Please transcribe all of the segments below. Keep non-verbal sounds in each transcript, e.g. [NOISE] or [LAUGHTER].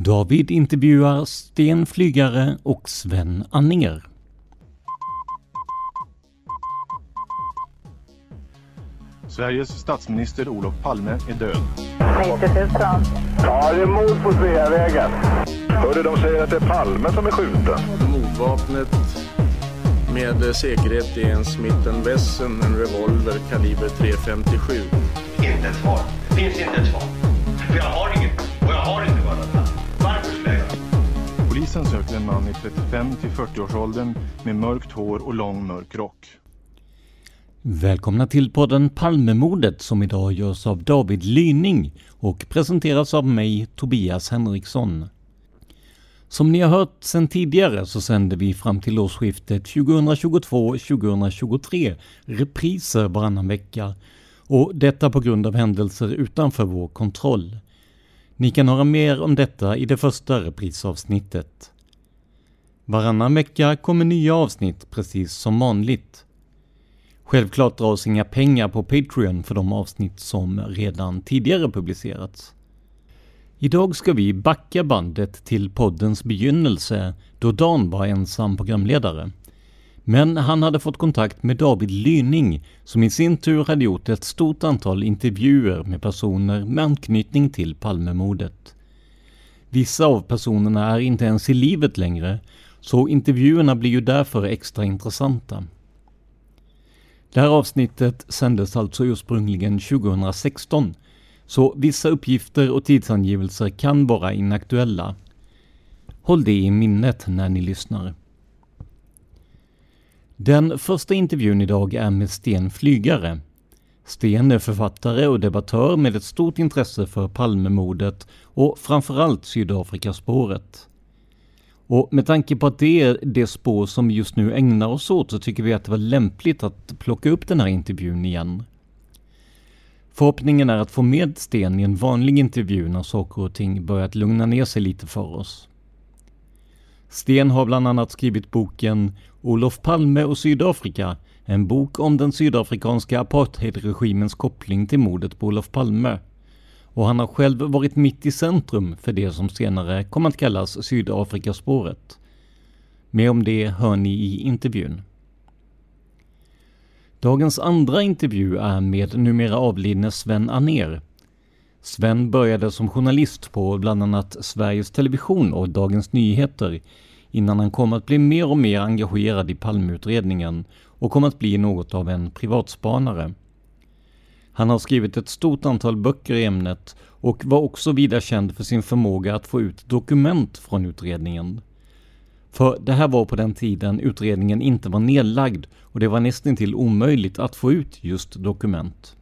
David intervjuar Sten Flygare och Sven Anninger. Sveriges statsminister Olof Palme är död. 90 000. Ja, det är mord på Sveavägen. Hörde de säger att det är Palme som är skjuten. Mordvapnet med säkerhet är en Smith Wesson, en revolver kaliber .357. Inte ett svar. Det finns inte ett svar. För jag har inget. Polisen söker en man i 35 till 40-årsåldern med mörkt hår och lång mörk rock. Välkomna till podden Palmemordet som idag görs av David Lyning och presenteras av mig, Tobias Henriksson. Som ni har hört sedan tidigare så sänder vi fram till årsskiftet 2022-2023 repriser varannan vecka och detta på grund av händelser utanför vår kontroll. Ni kan höra mer om detta i det första reprisavsnittet. Varannan vecka kommer nya avsnitt precis som vanligt. Självklart dras inga pengar på Patreon för de avsnitt som redan tidigare publicerats. Idag ska vi backa bandet till poddens begynnelse då Dan var ensam programledare. Men han hade fått kontakt med David Lyning som i sin tur hade gjort ett stort antal intervjuer med personer med anknytning till Palmemordet. Vissa av personerna är inte ens i livet längre, så intervjuerna blir ju därför extra intressanta. Det här avsnittet sändes alltså ursprungligen 2016, så vissa uppgifter och tidsangivelser kan vara inaktuella. Håll det i minnet när ni lyssnar. Den första intervjun idag är med Sten Flygare. Sten är författare och debattör med ett stort intresse för Palmemordet och framförallt Sydafrikaspåret. Och med tanke på att det är det spår som vi just nu ägnar oss åt så tycker vi att det var lämpligt att plocka upp den här intervjun igen. Förhoppningen är att få med Sten i en vanlig intervju när saker och ting börjat lugna ner sig lite för oss. Sten har bland annat skrivit boken Olof Palme och Sydafrika, en bok om den sydafrikanska apartheidregimens koppling till mordet på Olof Palme. Och han har själv varit mitt i centrum för det som senare kom att kallas Sydafrikaspåret. Mer om det hör ni i intervjun. Dagens andra intervju är med numera avlidne Sven Aner. Sven började som journalist på bland annat Sveriges Television och Dagens Nyheter innan han kom att bli mer och mer engagerad i Palmeutredningen och kom att bli något av en privatspanare. Han har skrivit ett stort antal böcker i ämnet och var också vida känd för sin förmåga att få ut dokument från utredningen. För det här var på den tiden utredningen inte var nedlagd och det var nästan till omöjligt att få ut just dokument.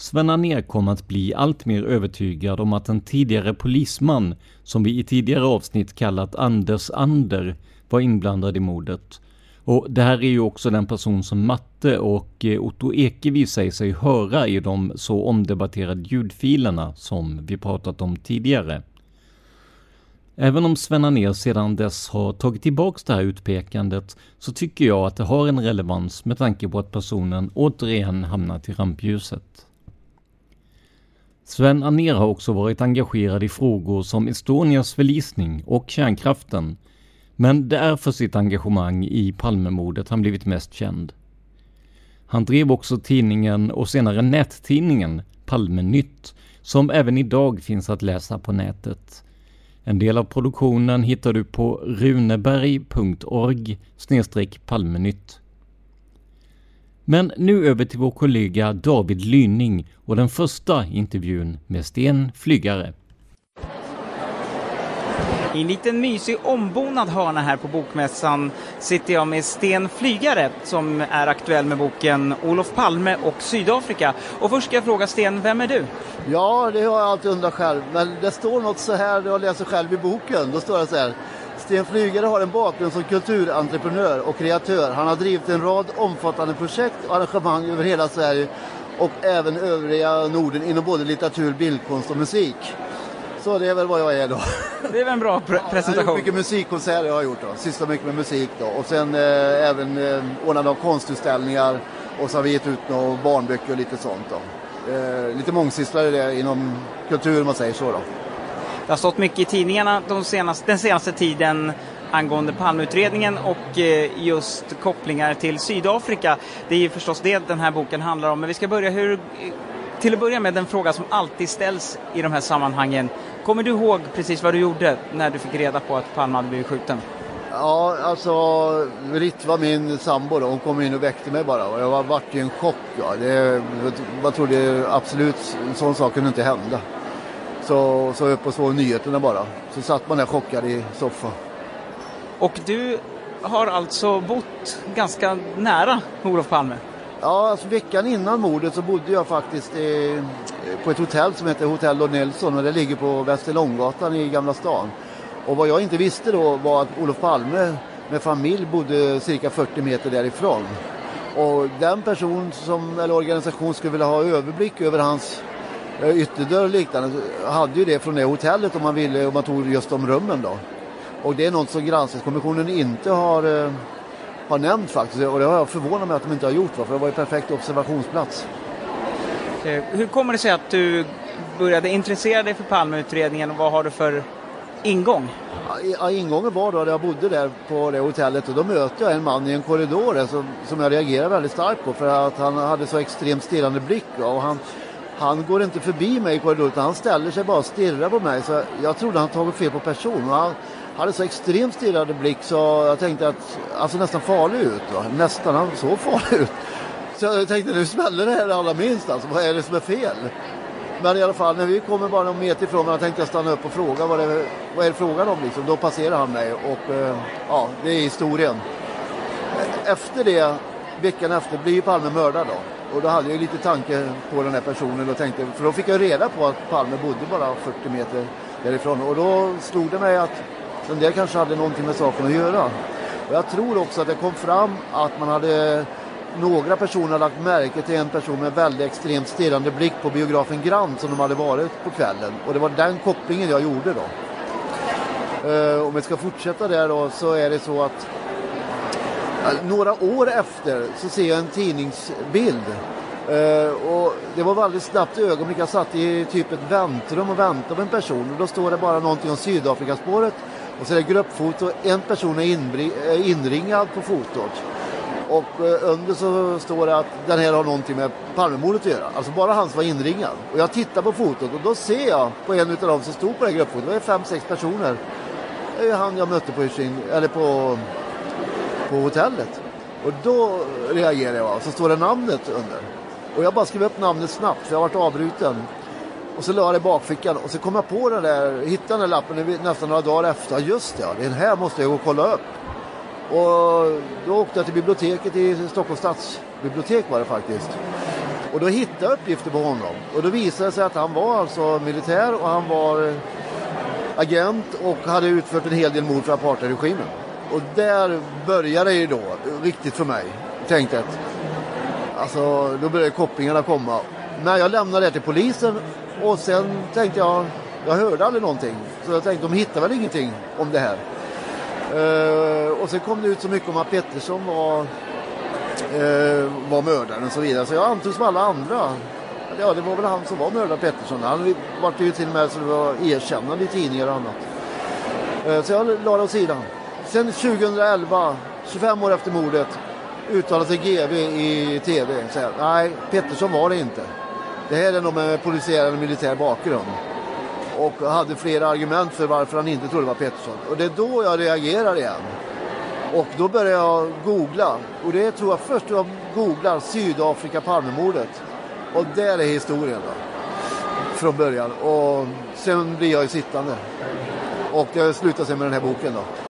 Sven Anér kom att bli allt mer övertygad om att en tidigare polisman, som vi i tidigare avsnitt kallat Anders Ander, var inblandad i mordet. Och det här är ju också den person som Matte och eh, Otto Ekevi säger sig höra i de så omdebatterade ljudfilerna som vi pratat om tidigare. Även om Sven Anér sedan dess har tagit tillbaks det här utpekandet så tycker jag att det har en relevans med tanke på att personen återigen hamnat i rampljuset. Sven Aner har också varit engagerad i frågor som Estonias förlisning och kärnkraften, men det är för sitt engagemang i Palmemordet han blivit mest känd. Han drev också tidningen och senare nättidningen Palmenytt, som även idag finns att läsa på nätet. En del av produktionen hittar du på runeberg.org palmenytt. Men nu över till vår kollega David Lynning och den första intervjun med Sten Flygare. I en liten mysig ombonad hörna här på Bokmässan sitter jag med Sten Flygare som är aktuell med boken Olof Palme och Sydafrika. Och först ska jag fråga Sten, vem är du? Ja, det har jag alltid undrat själv. Men det står något så här, jag läser själv i boken. Då står det så här. Sten Flygare har en bakgrund som kulturentreprenör och kreatör. Han har drivit en rad omfattande projekt och arrangemang över hela Sverige och även övriga Norden inom både litteratur, bildkonst och musik. Så det är väl vad jag är då. Det är väl en bra pre presentation. Jag har gjort mycket musikkonserter jag har gjort då. Sysslar mycket med musik då. Och sen eh, även eh, ordnade av konstutställningar. Och så har vi gett ut några barnböcker och lite sånt då. Eh, lite mångsysslare inom kultur om man säger så då. Det har stått mycket i tidningarna de senaste, den senaste tiden angående Palmeutredningen och eh, just kopplingar till Sydafrika. Det är ju förstås det den här boken handlar om. Men vi ska börja hur, eh, till att börja med den fråga som alltid ställs i de här sammanhangen. Kommer du ihåg precis vad du gjorde när du fick reda på att Palme hade blivit skjuten? Ja, alltså Ritva, min sambo, då, hon kom in och väckte mig bara och jag var, vart i en chock. Ja. Det, man trodde absolut, en sån sak kunde inte hända. Så, så upp och såg nyheterna bara. Så satt man där chockad i soffan. Och du har alltså bott ganska nära Olof Palme? Ja, alltså veckan innan mordet så bodde jag faktiskt eh, på ett hotell som heter Hotell Lord Nelson och det ligger på Västerlånggatan i Gamla stan. Och vad jag inte visste då var att Olof Palme med familj bodde cirka 40 meter därifrån. Och den person som, eller organisation skulle vilja ha överblick över hans ytterdörr och liknande hade ju det från det hotellet om man ville, om man tog just de rummen då. Och det är något som granskningskommissionen inte har eh, har nämnt faktiskt och det har jag förvånat mig att de inte har gjort för det var ju perfekt observationsplats. Eh, hur kommer det sig att du började intressera dig för Palmeutredningen och vad har du för ingång? Ja, ingången var då att jag bodde där på det hotellet och då mötte jag en man i en korridor som, som jag reagerade väldigt starkt på för att han hade så extremt stirrande blick och han, han går inte förbi mig i korridoren utan han ställer sig bara och stirrar på mig så jag trodde han tagit fel på person. Och han, hade så extremt stirrande blick så jag tänkte att han såg nästan farlig ut. Va? Nästan, han såg farlig ut. Så jag tänkte nu smäller det här allra minst alltså. Vad är det som är fel? Men i alla fall när vi kommer bara någon meter ifrån varandra tänkte jag stanna upp och fråga vad, det, vad är det frågan om liksom. Då passerar han mig och eh, ja, det är historien. Efter det, veckan efter, blir Palme mördad då. Och då hade jag lite tanke på den här personen och tänkte, för då fick jag reda på att Palme bodde bara 40 meter därifrån. Och då slog det mig att den där kanske hade någonting med saken att göra. Och jag tror också att det kom fram att man hade några personer hade lagt märke till en person med väldigt extremt stirrande blick på biografen Grand som de hade varit på kvällen. Och det var den kopplingen jag gjorde då. Uh, om vi ska fortsätta där då så är det så att Alltså, några år efter så ser jag en tidningsbild. Uh, och det var väldigt snabbt ögonblick. Jag satt i typ ett väntrum och väntade på en person och då står det bara någonting om Sydafrikaspåret och så är det gruppfoto. En person är eh, inringad på fotot. Och eh, under så står det att den här har någonting med Palmemordet att göra. Alltså bara han som var inringad. Och jag tittar på fotot och då ser jag på en av dem som stod på det gruppfotot, det var fem, sex personer. Det är han jag mötte på, eller på, på hotellet. Och då reagerade jag. Så står det namnet under. Och jag bara skrev upp namnet snabbt för jag varit avbruten. Och så la jag det i bakfickan och så kom jag på den där, hittade den där lappen nästan några dagar efter. Just det, den här måste jag gå och kolla upp. Och då åkte jag till biblioteket i Stockholms stadsbibliotek var det faktiskt. Och då hittade jag uppgifter på honom. Och då visade det sig att han var alltså militär och han var agent och hade utfört en hel del mord för apartheidregimen. Och där började det ju då, riktigt för mig. Tänkte att, alltså då började kopplingarna komma. Men jag lämnade det till polisen och sen tänkte jag, Jag hörde aldrig någonting. Så jag tänkte, de hittar väl ingenting om det här. Uh, och sen kom det ut så mycket om att Pettersson var, uh, var mördaren och så vidare. Så jag antog som alla andra. Ja, det var väl han som var mördaren Pettersson. Han var ju till och med så det var erkännande i tidningar och annat. Uh, så jag la det åt sidan. Sen 2011, 25 år efter mordet, uttalade sig GV i tv. Säger, nej, Pettersson var det inte. Det här är nog med polisiär eller militär bakgrund och hade flera argument för varför han inte trodde det var Pettersson. Och det är då jag reagerar igen. Och då börjar jag googla. Och det tror jag först jag googlar Sydafrika Palmemordet. Och där är historien då. Från början. Och sen blir jag ju sittande. Och det slutar sig med den här boken då.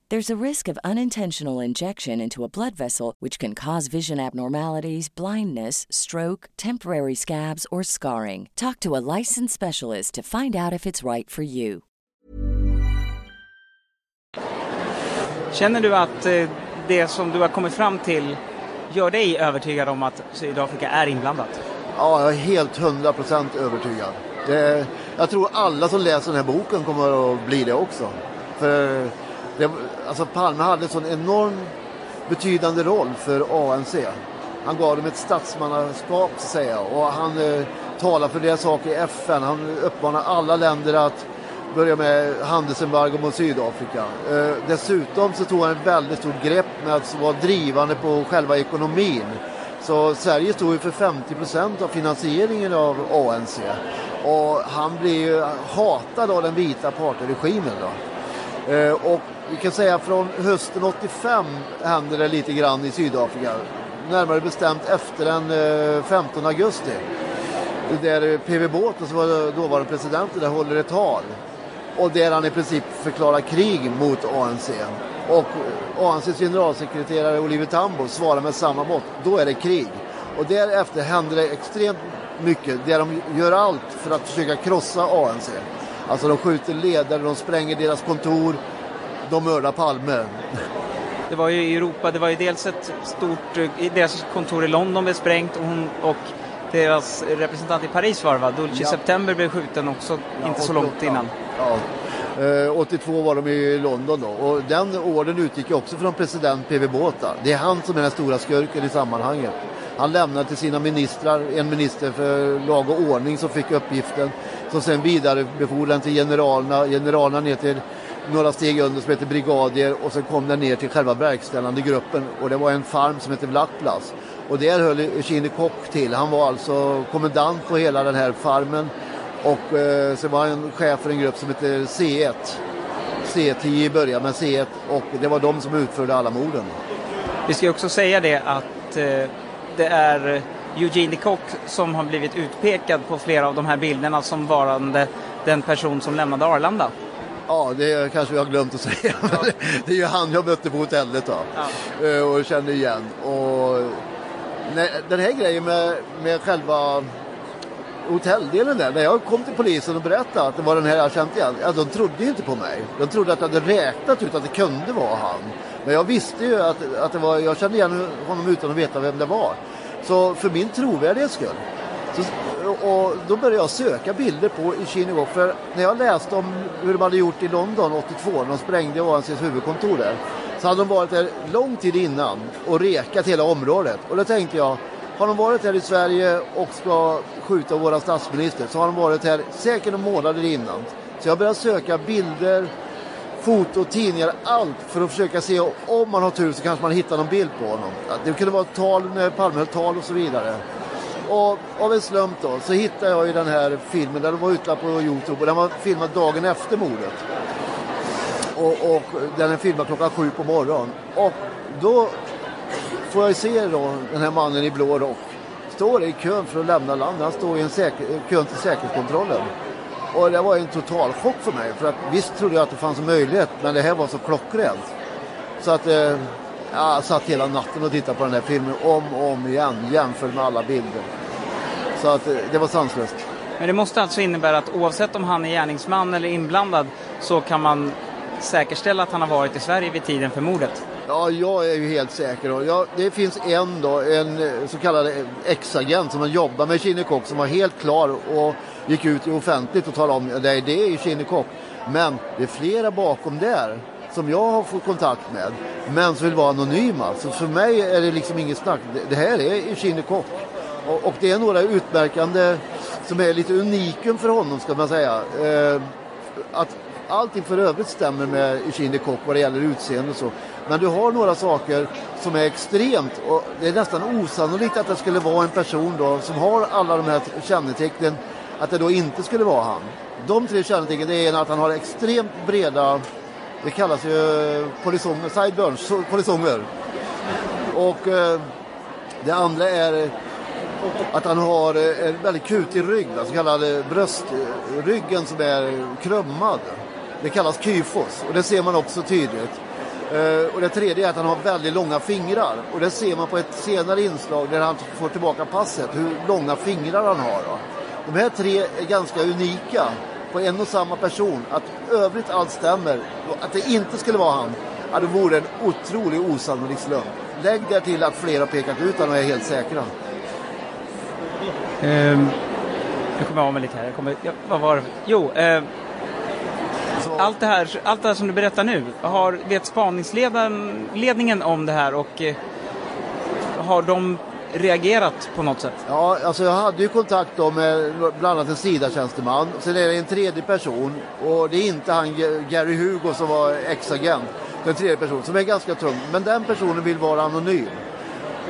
There's a risk of unintentional injection into a blood vessel, which can cause vision abnormalities, blindness, stroke, temporary scabs, or scarring. Talk to a licensed specialist to find out if it's right for you. Känner du att eh, det som du har kommit fram till gör dig övertygad om att Sydafrika är inblandat? Ja, jag är helt hundra procent övertygad. Det, jag tror alla som läser den här boken kommer att bli det också. För det, alltså Palme hade en sån enorm betydande roll för ANC. Han gav dem ett statsmannaskap så att säga och han eh, talade för deras sak i FN. Han uppmanade alla länder att börja med handelsembargo mot Sydafrika. Eh, dessutom så tog han ett väldigt stort grepp med att vara drivande på själva ekonomin. Så Sverige stod ju för 50 procent av finansieringen av ANC. Och han blev hatad av den vita apartheidregimen. Då. Eh, och vi kan säga från hösten 85 hände det lite grann i Sydafrika. Närmare bestämt efter den eh, 15 augusti. Där PV Båth, som alltså var dåvarande president, där håller ett tal. Och där han i princip förklarar krig mot ANC. Och ANCs generalsekreterare Oliver Tambo svarar med samma mått. Då är det krig. Och därefter händer det extremt mycket där de gör allt för att försöka krossa ANC. Alltså de skjuter ledare, de spränger deras kontor, de mördar Palme. Det var ju i Europa, det var ju dels ett stort, deras kontor i London blev sprängt och, hon, och deras representant i Paris var va? Dulce ja. September blev skjuten också, ja, inte så långt innan. Ja. Eh, 82 var de i London då och den orden utgick också från president P.W. Botha. Det är han som är den stora skurken i sammanhanget. Han lämnade till sina ministrar, en minister för lag och ordning som fick uppgiften, som sen vidarebefordrade till generalerna, generalerna ner till några steg under som heter brigadier och sen kom den ner till själva verkställande gruppen och det var en farm som heter Vlakplas. Och där höll Eugene Kock till. Han var alltså kommendant på hela den här farmen och eh, sen var han chef för en grupp som heter C1. C10 i början, men C1 och det var de som utförde alla morden. Vi ska också säga det att eh, det är Eugene Kock som har blivit utpekad på flera av de här bilderna som varande den person som lämnade Arlanda. Ja, det kanske jag har glömt att säga. Ja. [LAUGHS] det är ju han jag mötte på hotellet då. Ja. Eh, och kände igen. Och den här grejen med, med själva hotelldelen där, när jag kom till polisen och berättade att det var den här jag känt igen, ja, de trodde ju inte på mig. De trodde att jag hade räknat ut att det kunde vara han. Men jag visste ju att, att det var, jag kände igen honom utan att veta vem det var. Så för min trovärdighets skull. Så, och då började jag söka bilder på Ishinigo. För när jag läste om hur de hade gjort i London 82, när de sprängde ANCs huvudkontor där, så hade de varit där lång tid innan och rekat hela området. Och då tänkte jag, har de varit här i Sverige och ska skjuta våra statsminister så har de varit här säkert några månader innan. Så jag började söka bilder, foto, tidningar, allt för att försöka se om man har tur så kanske man hittar någon bild på honom. Det kunde vara tal när Palme höll tal och så vidare. Och av en slump då så hittade jag ju den här filmen där de var ute på Youtube och den var filmad dagen efter mordet. Och, och den är filmad klockan sju på morgonen. Och då får jag se då den här mannen i blå rock står i kön för att lämna landet. Han står i en kön till säkerhetskontrollen. Och det var en total chock för mig. För att visst trodde jag att det fanns en möjlighet, men det här var så klockrent. Så att eh, jag satt hela natten och tittade på den här filmen om och om igen, jämfört med alla bilder. Så att eh, det var sanslöst. Men det måste alltså innebära att oavsett om han är gärningsman eller inblandad så kan man säkerställa att han har varit i Sverige vid tiden för mordet? Ja, jag är ju helt säker. Ja, det finns en då, en eh, så kallad ex-agent som har jobbat med Kinnekock som var helt klar och gick ut offentligt och talade om att det är ju Men det är flera bakom där som jag har fått kontakt med, men som vill vara anonyma. Så för mig är det liksom inget snack. Det här är Kinnekock. Och, och det är några utmärkande som är lite unikum för honom ska man säga. Eh, att allting för övrigt stämmer med Eugene Kock vad det gäller utseende och så. Men du har några saker som är extremt och det är nästan osannolikt att det skulle vara en person då som har alla de här kännetecknen att det då inte skulle vara han. De tre kännetecknen det är att han har extremt breda, det kallas ju polisonger, sideburns, polisonger. Och eh, det andra är att han har eh, en väldigt kutig rygg, så kallad bröstryggen som är krummad. Det kallas kyfos och det ser man också tydligt. Uh, och det tredje är att han har väldigt långa fingrar. Och det ser man på ett senare inslag där han får tillbaka passet, hur långa fingrar han har. Då. De här tre är ganska unika på en och samma person. Att övrigt allt stämmer, att det inte skulle vara han, ja, det vore en otrolig osannolik slump. Lägg där till att flera pekat ut honom och är helt säkra. Um, jag kommer av mig lite här. Jag kommer, ja, vad var det? Jo, uh, allt, det här, allt det här som du berättar nu, har, vet spaningsledningen om det här och uh, har de reagerat på något sätt? Ja, alltså jag hade ju kontakt då med bland annat en SIDA-tjänsteman. Sen är det en tredje person och det är inte han Gary Hugo som var ex-agent. Den tredje personen som är ganska tung. Men den personen vill vara anonym.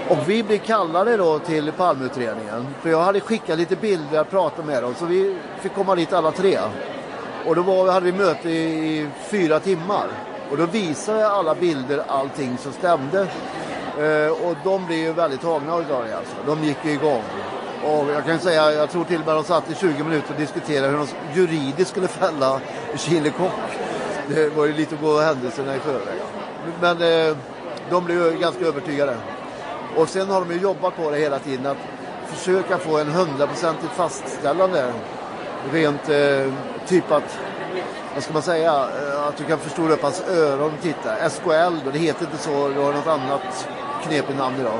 Och vi blev kallade då till Palmeutredningen. För jag hade skickat lite bilder, jag pratade med dem. Så vi fick komma dit alla tre. Och då var, hade vi möte i, i fyra timmar. Och då visade jag alla bilder, allting som stämde. Eh, och de blev ju väldigt tagna av det alltså. De gick ju igång. Och jag kan säga, jag tror till och med de satt i 20 minuter och diskuterade hur de juridiskt skulle fälla Chile Kock. Det var ju lite att gå händelserna i förväg. Men eh, de blev ju ganska övertygade. Och sen har de ju jobbat på det hela tiden att försöka få en hundraprocentigt fastställande rent eh, typ att, vad ska man säga, eh, att du kan förstora upp hans öron och titta. SKL då, det heter inte så, det har något annat knepigt namn idag.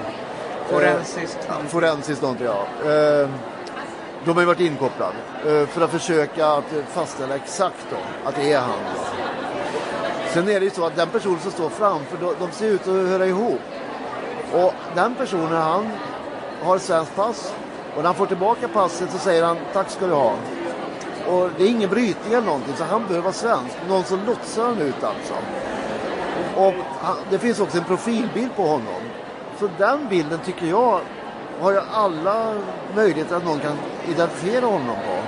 Forensiskt. Eh, forensiskt någonting ja. Eh, de har ju varit inkopplade eh, för att försöka att fastställa exakt då, att det är han. Sen är det ju så att den personen som står framför, de ser ut att höra ihop. Och den personen han har svenskt pass och när han får tillbaka passet så säger han tack ska du ha. Och det är ingen brytning eller någonting så han behöver vara svensk. Någon som lotsar han ut alltså. Och det finns också en profilbild på honom. Så den bilden tycker jag har ju alla möjligheter att någon kan identifiera honom på.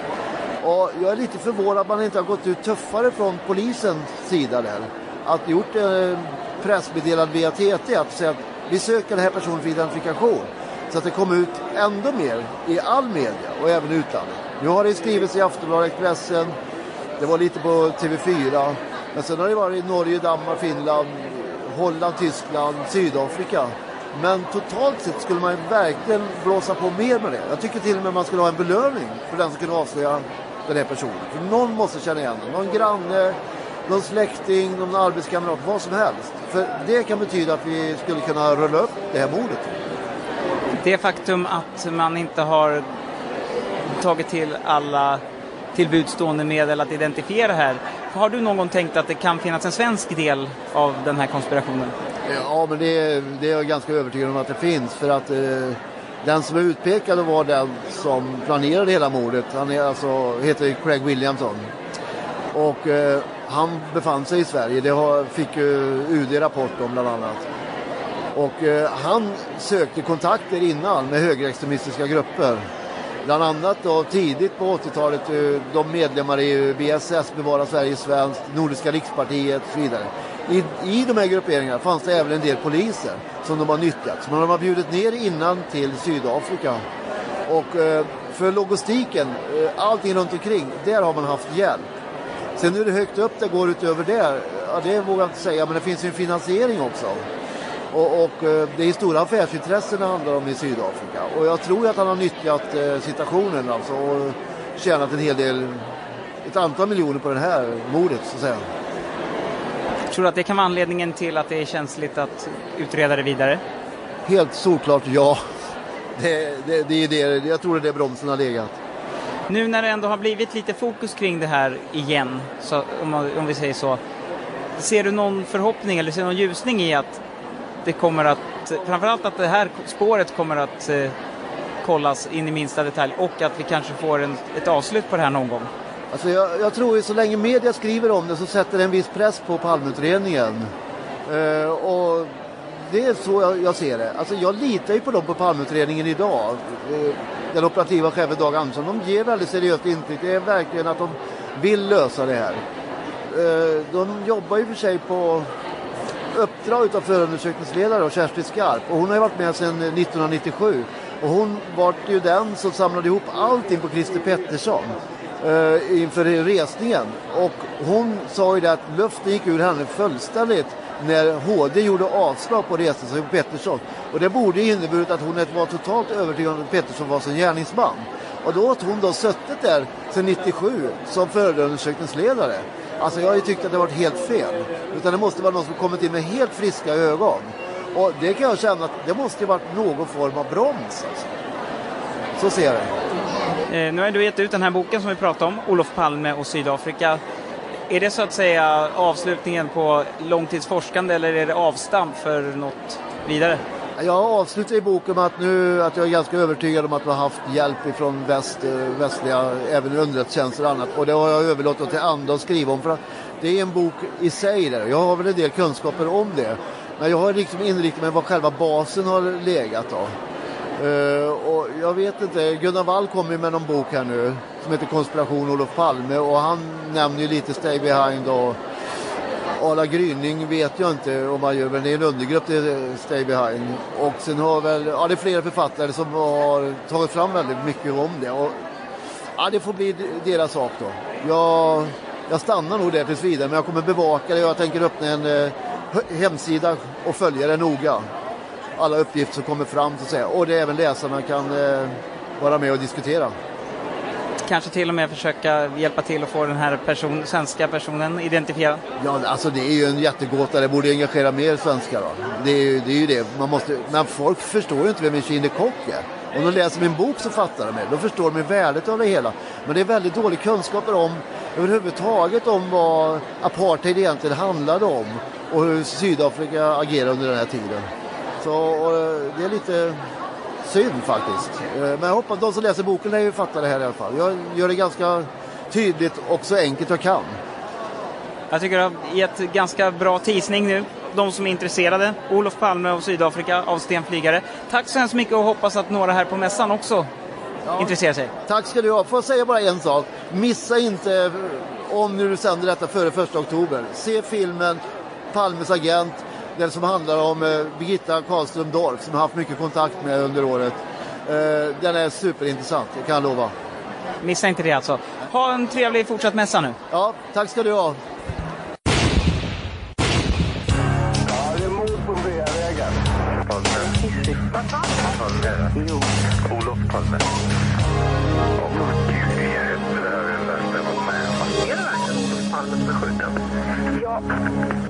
Och jag är lite förvånad att man inte har gått ut tuffare från polisens sida där. Att gjort eh, en pressmeddelande via TT att säga att vi söker den här personen för identifikation. Så att det kom ut ändå mer i all media och även utlandet. Nu har det skrivits i Aftonbladet, Expressen, det var lite på TV4. Men sen har det varit i Norge, Danmark, Finland, Holland, Tyskland, Sydafrika. Men totalt sett skulle man verkligen blåsa på mer med det. Jag tycker till och med man skulle ha en belöning för den som kunde avslöja den här personen. För någon måste känna igen den. Någon granne, någon släkting, någon arbetskamrat, vad som helst. För det kan betyda att vi skulle kunna rulla upp det här mordet. Det faktum att man inte har tagit till alla tillbudstående medel att identifiera här. Har du någon gång tänkt att det kan finnas en svensk del av den här konspirationen? Ja, men det, det är jag ganska övertygad om att det finns. För att eh, den som är utpekad var den som planerade hela mordet. Han är alltså, heter Craig Williamson. Och eh, han befann sig i Sverige. Det har, fick ju UD rapport om bland annat. Och eh, han sökte kontakter innan med högerextremistiska grupper. Bland annat då tidigt på 80-talet eh, de medlemmar i BSS, Bevara Sverige Svenskt, Nordiska rikspartiet och så vidare. I, I de här grupperingarna fanns det även en del poliser som de har nyttjat. Så de har bjudit ner innan till Sydafrika. Och eh, för logistiken, eh, allting runt omkring, där har man haft hjälp. Sen hur högt upp det går utöver det, ja, det vågar jag inte säga, men det finns ju en finansiering också. Och, och eh, det är stora affärsintressen det handlar om i Sydafrika. Och jag tror att han har nyttjat eh, situationen alltså och tjänat en hel del, ett antal miljoner på det här mordet så att säga. Tror du att det kan vara anledningen till att det är känsligt att utreda det vidare? Helt solklart ja. Det, det, det är det, jag tror det är där bromsen har legat. Nu när det ändå har blivit lite fokus kring det här igen, så, om, om vi säger så. Ser du någon förhoppning eller ser någon ljusning i att det kommer att, framförallt att det här spåret kommer att eh, kollas in i minsta detalj och att vi kanske får en, ett avslut på det här någon gång? Alltså jag, jag tror att så länge media skriver om det så sätter det en viss press på Palmeutredningen. Eh, och det är så jag, jag, ser det. Alltså jag litar ju på dem på Palmeutredningen idag. Eh, den operativa chefen Dag Andersson, de ger väldigt seriöst intryck. Det är verkligen att de vill lösa det här. Eh, de jobbar ju för sig på uppdrag av förundersökningsledare och Kerstin Skarp och hon har ju varit med sedan eh, 1997. Och hon var ju den som samlade ihop allting på Christer Pettersson eh, inför resningen. Och hon sa ju det att luften gick ur henne fullständigt när HD gjorde avslag på resan på Pettersson. Och det borde inneburit att hon var totalt övertygad om att Pettersson var sin gärningsman. Och då har hon då suttit där sedan 97 som förundersökningsledare. Alltså jag har ju tyckt att det varit helt fel. Utan det måste vara någon som kommit in med helt friska ögon. Och det kan jag känna att det måste ju varit någon form av broms. Alltså. Så ser jag det. Eh, nu har du gett ut den här boken som vi pratade om, Olof Palme och Sydafrika. Är det så att säga avslutningen på långtidsforskande eller är det avstamp för något vidare? Jag avslutar i boken med att, nu, att jag är ganska övertygad om att vi har haft hjälp från väst, eh, västliga, även underrättelsetjänster och annat. Och det har jag överlåtit till andra att skriva om. För att det är en bok i sig där. Jag har väl en del kunskaper om det. Men jag har liksom inriktat mig på vad själva basen har legat då. Uh, eh, och jag vet inte, Gunnar Wall kommer med någon bok här nu som heter Konspiration Olof Palme och han nämner ju lite Stay Behind och Arla Gryning vet jag inte om man gör, men det är en undergrupp till Stay Behind. Och sen har väl, ja det är flera författare som har tagit fram väldigt mycket om det. Och, ja, det får bli deras sak då. Jag, jag stannar nog där tills vidare, men jag kommer bevaka det. och Jag tänker öppna en eh, hemsida och följa det noga. Alla uppgifter som kommer fram så att säga. Och det även läsarna kan eh, vara med och diskutera kanske till och med försöka hjälpa till att få den här person, svenska personen identifierad? Ja, alltså det är ju en jättegåta. Det borde engagera mer svenskar. Då. Det, är, det är ju det. Man måste, men folk förstår ju inte vem Kinney Kock är. Om de läser min bok så fattar de det. Då förstår de värdet av det hela. Men det är väldigt dålig kunskaper om överhuvudtaget om vad apartheid egentligen handlade om och hur Sydafrika agerade under den här tiden. Så eh, det är lite synd faktiskt. Eh, men jag hoppas de som läser boken lär ju fatta det här i alla fall. Jag gör det ganska tydligt och så enkelt jag kan. Jag tycker du har gett ganska bra teasning nu. De som är intresserade. Olof Palme och Sydafrika av Sten Flygare. Tack så hemskt mycket och hoppas att några här på mässan också ja. intresserar sig. Tack ska du ha. Får jag säga bara en sak? Missa inte om du sänder detta före första oktober. Se filmen Palmes agent den som handlar om eh, Birgitta Karlström Dorf som jag haft mycket kontakt med under året. Eh, den är superintressant, det kan jag lova. Missa inte det alltså. Ha en trevlig fortsatt mässa nu. Ja, tack ska du ha. Jo. Olof Palme. Ja.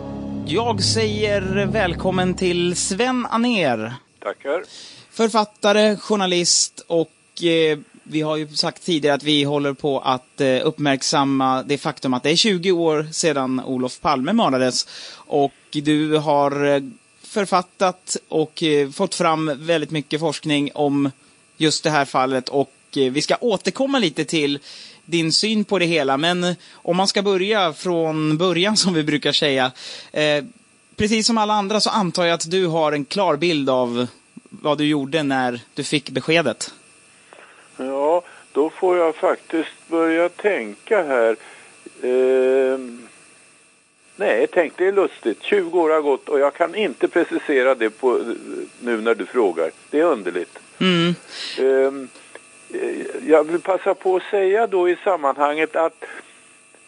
Jag säger välkommen till Sven Aner. Tackar. Författare, journalist och eh, vi har ju sagt tidigare att vi håller på att eh, uppmärksamma det faktum att det är 20 år sedan Olof Palme mördades. Och du har eh, författat och eh, fått fram väldigt mycket forskning om just det här fallet och eh, vi ska återkomma lite till din syn på det hela. Men eh, om man ska börja från början [LAUGHS] som vi brukar säga. Eh, precis som alla andra så antar jag att du har en klar bild av vad du gjorde när du fick beskedet. Ja, då får jag faktiskt börja tänka här. Ehm, nej, tänk det är lustigt. 20 år har gått och jag kan inte precisera det på, nu när du frågar. Det är underligt. Mm. Eh, Eh, jag vill passa på att säga då i sammanhanget att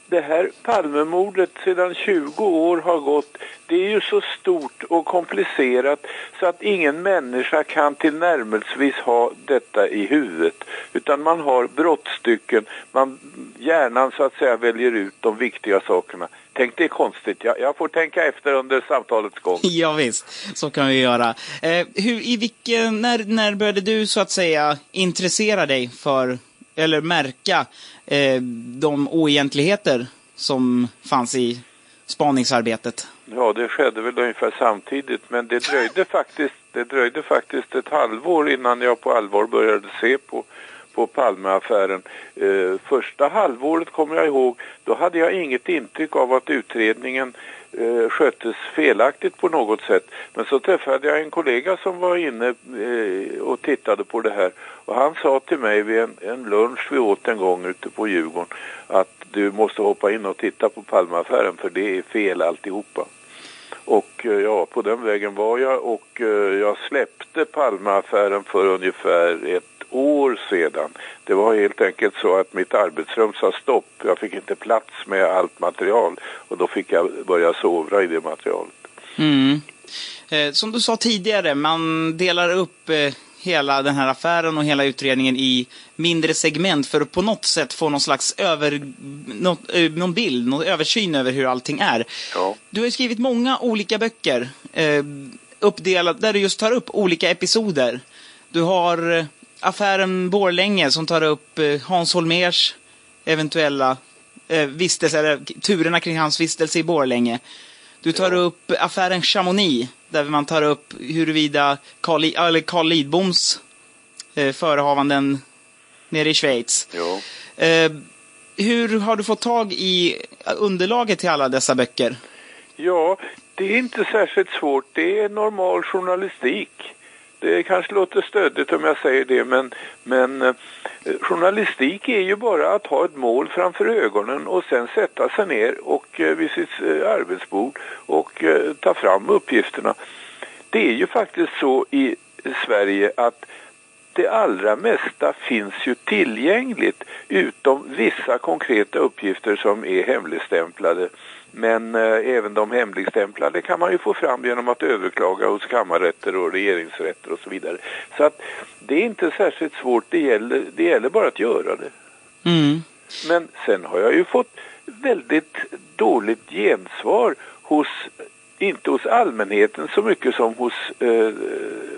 det här Palmemordet sedan 20 år har gått, det är ju så stort och komplicerat så att ingen människa kan tillnärmelsevis ha detta i huvudet. Utan man har brottstycken, man, hjärnan så att säga väljer ut de viktiga sakerna. Tänk det är konstigt, jag, jag får tänka efter under samtalets gång. [LAUGHS] Ja, visst, så kan vi göra. Eh, hur, i vilken, när, när började du så att säga intressera dig för, eller märka eh, de oegentligheter som fanns i spaningsarbetet? Ja, det skedde väl ungefär samtidigt, men det dröjde faktiskt, det dröjde faktiskt ett halvår innan jag på allvar började se på, på Palmeaffären. Eh, första halvåret kommer jag ihåg, då hade jag inget intryck av att utredningen eh, sköttes felaktigt på något sätt. Men så träffade jag en kollega som var inne eh, och tittade på det här och han sa till mig vid en, en lunch vi åt en gång ute på Djurgården att du måste hoppa in och titta på Palmeaffären för det är fel alltihopa. Och eh, ja, på den vägen var jag och eh, jag släppte Palmeaffären för ungefär ett år sedan. Det var helt enkelt så att mitt arbetsrum sa stopp. Jag fick inte plats med allt material och då fick jag börja sovra i det materialet. Mm. Eh, som du sa tidigare, man delar upp eh, hela den här affären och hela utredningen i mindre segment för att på något sätt få någon slags över, något, eh, någon bild, någon översyn över hur allting är. Ja. Du har skrivit många olika böcker eh, uppdelat, där du just tar upp olika episoder. Du har eh, affären Borlänge som tar upp eh, Hans Holmers eventuella eh, vistelse, eller turerna kring hans vistelse i Borlänge. Du tar upp affären Chamonix, där man tar upp huruvida Carl, Carl Lidboms eh, förehavanden nere i Schweiz. Ja. Eh, hur har du fått tag i underlaget till alla dessa böcker? Ja, det är inte särskilt svårt. Det är normal journalistik. Det kanske låter stödigt om jag säger det, men, men eh, journalistik är ju bara att ha ett mål framför ögonen och sen sätta sig ner och eh, vid sitt eh, arbetsbord och eh, ta fram uppgifterna. Det är ju faktiskt så i Sverige att det allra mesta finns ju tillgängligt utom vissa konkreta uppgifter som är hemligstämplade. Men eh, även de hemligstämplade kan man ju få fram genom att överklaga hos kammarrätter och regeringsrätter och så vidare. Så att det är inte särskilt svårt, det gäller, det gäller bara att göra det. Mm. Men sen har jag ju fått väldigt dåligt gensvar hos, inte hos allmänheten så mycket som hos eh,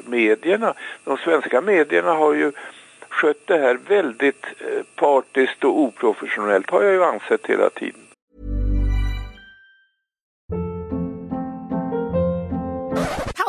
medierna. De svenska medierna har ju skött det här väldigt eh, partiskt och oprofessionellt har jag ju ansett hela tiden.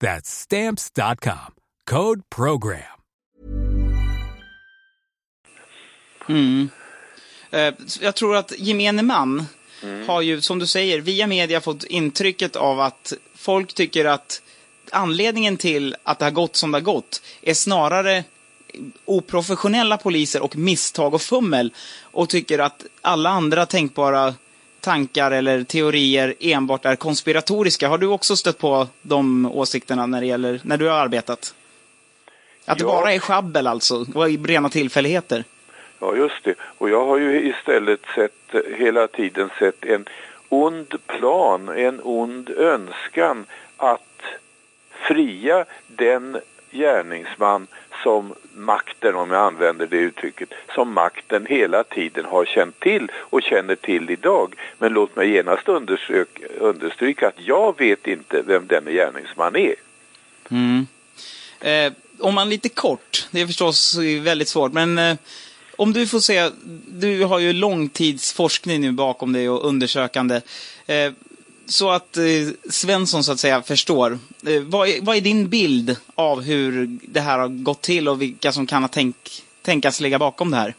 That's stamps.com. Code program. Mm. Eh, Jag tror att gemene man har ju, som du säger, via media fått intrycket av att folk tycker att anledningen till att det har gått som det har gått är snarare oprofessionella poliser och misstag och fummel och tycker att alla andra tänkbara tankar eller teorier enbart är konspiratoriska. Har du också stött på de åsikterna när det gäller, när du har arbetat? Att det Ja. bara är sjabbel alltså, och rena tillfälligheter? Ja, just det. Och jag har ju istället sett, hela tiden sett en ond plan, en ond önskan att fria den gärningsman som makten, om jag använder det uttrycket, som makten hela tiden har känt till och känner till idag. Men låt mig genast understryka att jag vet inte vem denne gärningsman är. Mm. Eh, om man lite kort, det är förstås väldigt svårt, men eh, om du får se, du har ju långtidsforskning nu bakom dig och undersökande. Eh, så att eh, Svensson så att säga förstår. Eh, vad, är, vad är din bild av hur det här har gått till och vilka som kan ha tänk, tänkas ligga bakom det här?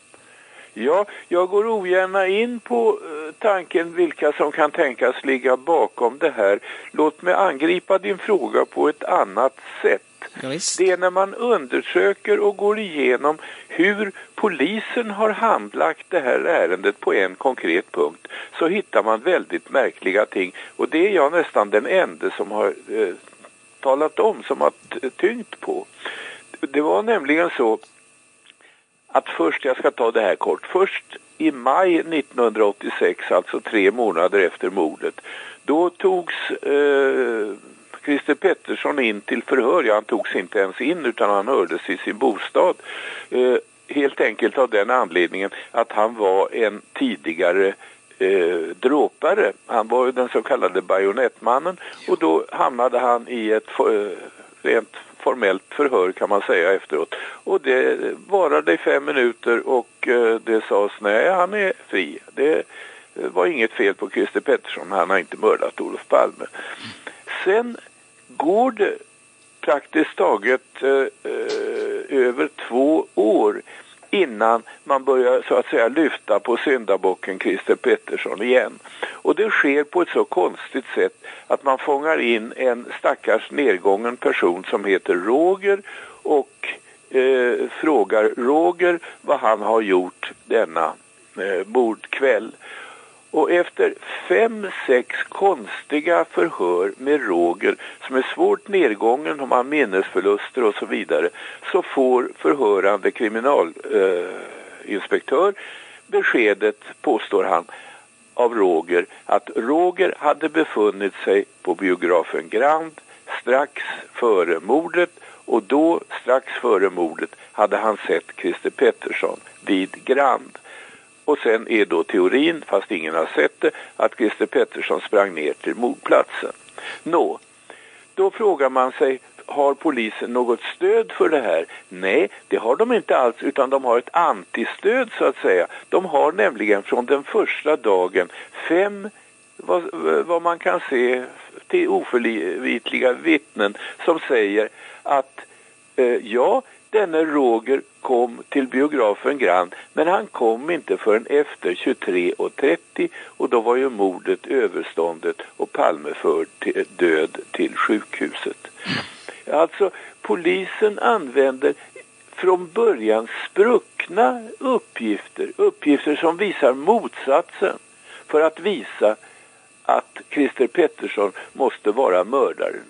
Ja, jag går ogärna in på eh, tanken vilka som kan tänkas ligga bakom det här. Låt mig angripa din fråga på ett annat sätt. Det är när man undersöker och går igenom hur polisen har handlagt det här ärendet på en konkret punkt så hittar man väldigt märkliga ting och det är jag nästan den enda som har eh, talat om, som har tyngt på. Det var nämligen så att först, jag ska ta det här kort, först i maj 1986, alltså tre månader efter mordet, då togs eh, Christer Pettersson in till förhör. Ja, han togs inte ens in utan han hördes i sin bostad. Eh, helt enkelt av den anledningen att han var en tidigare eh, dråpare. Han var ju den så kallade bajonettmannen och då hamnade han i ett eh, rent formellt förhör kan man säga efteråt. Och det varade i fem minuter och eh, det sades nej, han är fri. Det eh, var inget fel på Christer Pettersson, han har inte mördat Olof Palme. Sen går det praktiskt taget eh, eh över två år innan man börjar så att säga lyfta på syndabocken Christer Pettersson igen. Och det sker på ett så konstigt sätt att man fångar in en stackars nedgången person som heter Roger och eh, frågar Roger vad han har gjort denna eh, bordkväll. Och efter fem, sex konstiga förhör med Roger som är svårt nedgången om han minnesförluster och så vidare så får förhörande kriminalinspektör eh, beskedet, påstår han, av Roger att Roger hade befunnit sig på biografen Grand strax före mordet och då, strax före mordet, hade han sett Christer Pettersson vid Grand. Och sen är då teorin, fast ingen har sett det, att Christer Pettersson sprang ner till mordplatsen. Nå, då frågar man sig, har polisen något stöd för det här? Nej, det har de inte alls, utan de har ett antistöd så att säga. De har nämligen från den första dagen fem, vad, vad man kan se, till oförvitliga vittnen som säger att eh, ja, denne Roger kom till biografen Grand men han kom inte förrän efter 23.30 och då var ju mordet överståndet och Palme förd till död till sjukhuset. Alltså polisen använder från början spruckna uppgifter, uppgifter som visar motsatsen för att visa att Christer Pettersson måste vara mördaren.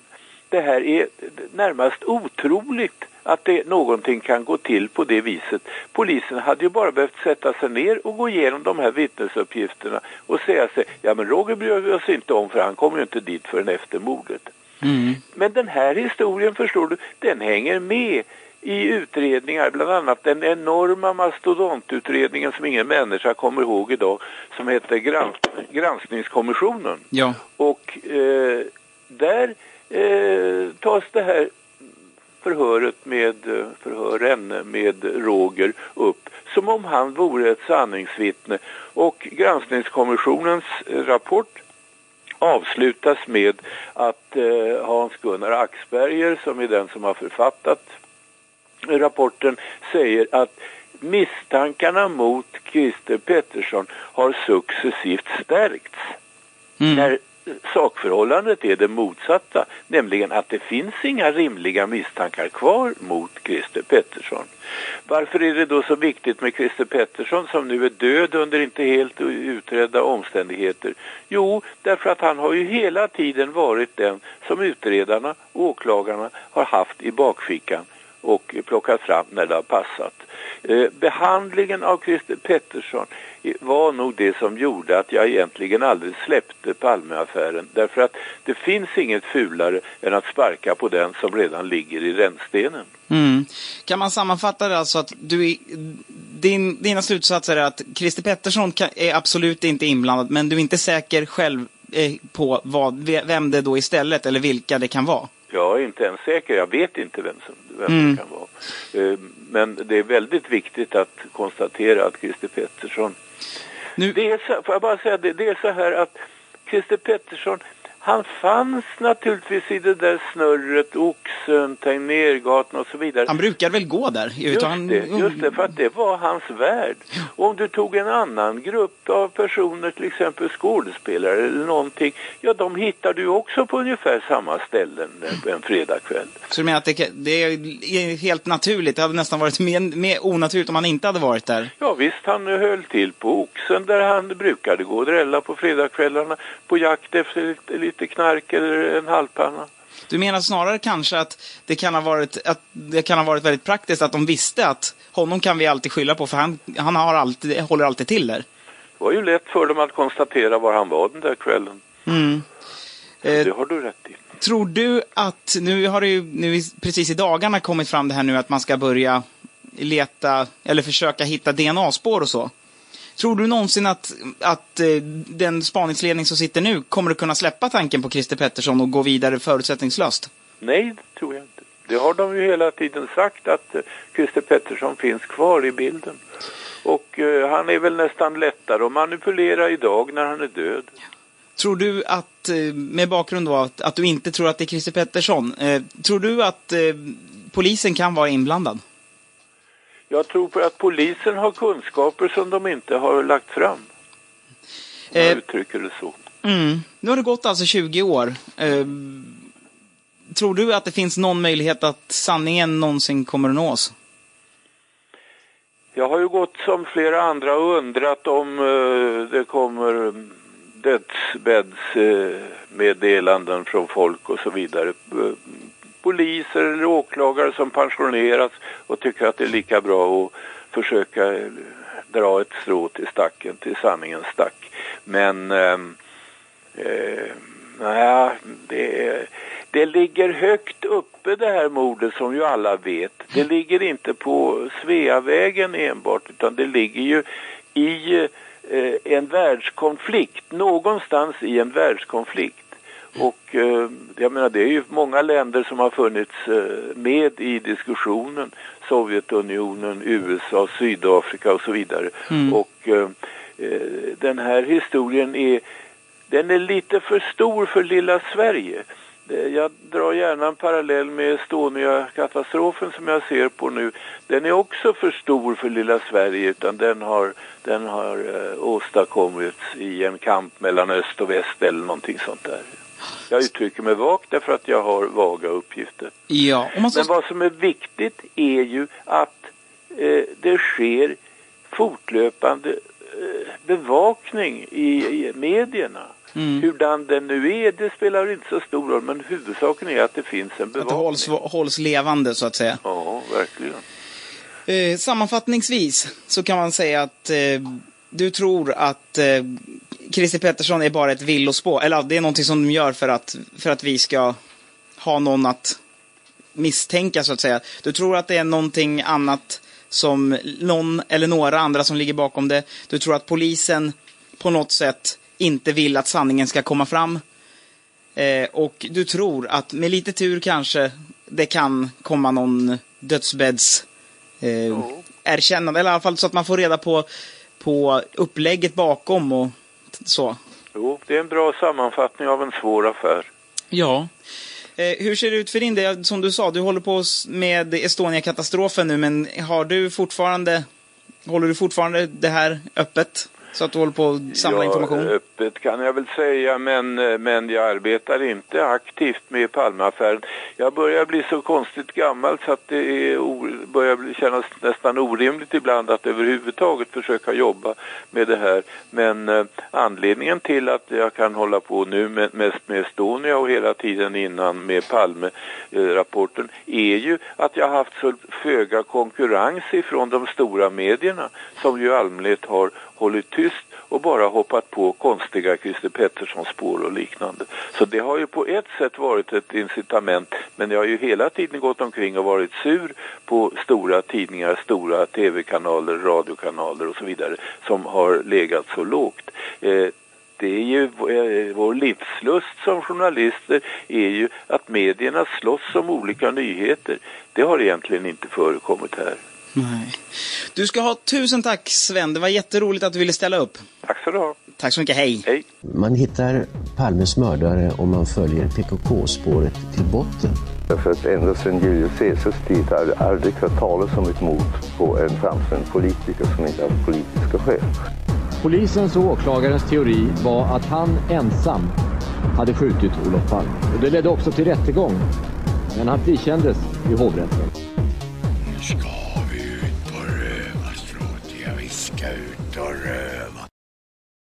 Det här är närmast otroligt att det, någonting kan gå till på det viset. Polisen hade ju bara behövt sätta sig ner och gå igenom de här vittnesuppgifterna och säga sig, ja men Roger bryr vi oss inte om för han kommer ju inte dit förrän efter mordet. Mm. Men den här historien förstår du, den hänger med i utredningar, bland annat den enorma mastodontutredningen som ingen människa kommer ihåg idag, som heter Grans Granskningskommissionen. Ja. Och eh, där eh, tas det här förhöret med förhören med Roger upp som om han vore ett sanningsvittne. Och granskningskommissionens rapport avslutas med att eh, Hans-Gunnar Axberger, som är den som har författat rapporten, säger att misstankarna mot Christer Pettersson har successivt stärkts. Mm. När sakförhållandet är det motsatta, nämligen att det finns inga rimliga misstankar kvar mot Christer Pettersson. Varför är det då så viktigt med Christer Pettersson som nu är död under inte helt utredda omständigheter? Jo, därför att han har ju hela tiden varit den som utredarna och åklagarna har haft i bakfickan och plockat fram när det har passat. Eh, behandlingen av Christer Pettersson var nog det som gjorde att jag egentligen aldrig släppte Palmeaffären. Därför att det finns inget fulare än att sparka på den som redan ligger i rännstenen. Mm. Kan man sammanfatta det alltså att du din, dina slutsatser är att Christer Pettersson kan, är absolut inte inblandad, men du är inte säker själv eh, på vad, vem det då istället, eller vilka det kan vara? Jag är inte ens säker, jag vet inte vem, som, vem Mm. det kan vara. Eh, Men det är väldigt viktigt att konstatera att Christer Pettersson... Det är så, får jag bara säga det, det är så här att Christer Pettersson, han fanns naturligtvis i det där snurret, Oxen, Tegnérgatan och så vidare. Han brukar väl gå där? Just utan, det, just det, för att det var hans värld. Och om du tog en annan grupp av personer, till exempel skådespelare eller någonting, ja de hittar du också på ungefär samma ställen en fredagkväll. Så du menar att det, det är helt naturligt? Det hade nästan varit mer, mer onaturligt om han inte hade varit där? Ja visst, han höll till på Oxen där han brukade gå och drälla på fredagskvällarna på jakt efter lite, knark eller en halvpanna. Du menar snarare kanske att det kan ha varit, att det kan ha varit väldigt praktiskt att de visste att honom kan vi alltid skylla på för han, han har alltid, håller alltid till där? Det var ju lätt för dem att konstatera var han var den där kvällen. Mm. Eh, Det har du rätt i. Tror du att, nu har det ju nu precis i dagarna kommit fram det här nu att man ska börja leta, eller försöka hitta DNA-spår och så. Tror du någonsin att, att eh, den spaningsledning som sitter nu kommer att kunna släppa tanken på Christer Pettersson och gå vidare förutsättningslöst? Nej, det tror jag inte. Det har de ju hela tiden sagt att eh, Christer Pettersson finns kvar i bilden. Och eh, han är väl nästan lättare att manipulera idag när han är död. Tror du att, eh, med bakgrund av att, att du inte tror att det är Christer Pettersson, eh, tror du att eh, polisen kan vara inblandad? Jag tror på att polisen har kunskaper som de inte har lagt fram. Om jag Eh, uttrycker det så. Mm. Nu har det gått alltså 20 år. Eh, tror du att det finns någon möjlighet att sanningen någonsin kommer att nås? Jag har ju gått som flera andra och undrat om eh, det kommer dödsbäddsmeddelanden från folk och så vidare. Poliser eller åklagare som pensioneras och tycker att det är lika bra att försöka eh, dra ett strå till stacken, till sanningens stack. Men ehm, eh, eh, nej, det, det ligger högt uppe det här mordet som ju alla vet. Det ligger inte på Sveavägen enbart utan det ligger ju i eh, en världskonflikt, någonstans i en världskonflikt. Och eh, jag menar det är ju många länder som har funnits eh, med i diskussionen. Sovjetunionen, USA, Sydafrika och så vidare. Mm. Och eh, eh, den här historien är, den är lite för stor för lilla Sverige. Det- Jag drar gärna en parallell med Estonia-katastrofen som jag ser på nu. Den är också för stor för lilla Sverige utan den har, den har eh, åstadkommits i en kamp mellan öst och väst eller någonting sånt där. Jag uttrycker mig vagt därför att jag har vaga uppgifter. Ja, så... Men vad som är viktigt är ju att eh, det sker fortlöpande eh, bevakning i, i medierna. Mm. Hurdan den nu är, det spelar inte så stor roll, men huvudsaken är att det finns en Att det bevakning. hålls, hålls levande, så att säga. Ja, verkligen. Eh, sammanfattningsvis så kan man säga att eh, du tror att eh, Christer Pettersson är bara ett villospår. Eller det är någonting som de gör för att, för att vi ska ha någon att misstänka, så att säga. Du tror att det är någonting annat som någon eller några andra som ligger bakom det. Du tror att polisen på något sätt inte vill att sanningen ska komma fram. Eh, och du tror att med lite tur kanske det kan komma någon dödsbädds eh, erkännande. Eller i alla fall så att man får reda på, på upplägget bakom och så. Jo, det är en bra sammanfattning av en svår affär. Ja. Eh, hur ser det ut för din del? Som du sa, du håller på med Estonia-katastrofen nu, men har du fortfarande, håller du fortfarande det här öppet? Så att du håller på att samla ja, information? öppet kan jag väl säga, men, eh, men jag arbetar inte aktivt med Palmeaffären. Jag börjar bli så konstigt gammal så att det är börjar bli, kännas nästan orimligt ibland att överhuvudtaget försöka jobba med det här. Men eh, anledningen till att jag kan hålla på nu med, mest med Estonia och hela tiden innan med Palme-rapporten är ju att jag har haft så föga konkurrens ifrån de stora medierna som ju allmänhet har hållit tyst och bara hoppat på konstiga Christer Pettersson-spår och liknande. Så det har ju på ett sätt varit ett incitament, men jag har ju hela tiden gått omkring och varit sur på stora tidningar, stora tv-kanaler, radiokanaler och så vidare som har legat så lågt. Eh, det är ju eh, vår livslust som journalister är ju att medierna slåss om olika nyheter. Det har egentligen inte förekommit här. Nej. Du ska ha tusen tack Sven, det var jätteroligt att du ville ställa upp. Tack så du ha. Tack så mycket, hej. Hej. Man hittar Palmes mördare om man följer PKK-spåret till botten. Därför att ända sedan Julius Caesars tid har det aldrig hört talas om ett mord på en framstående politiker som inte haft politiska skäl. Polisens och åklagarens teori var att han ensam hade skjutit Olof Palme. Och det ledde också till rättegång. Men han frikändes i hovrätten.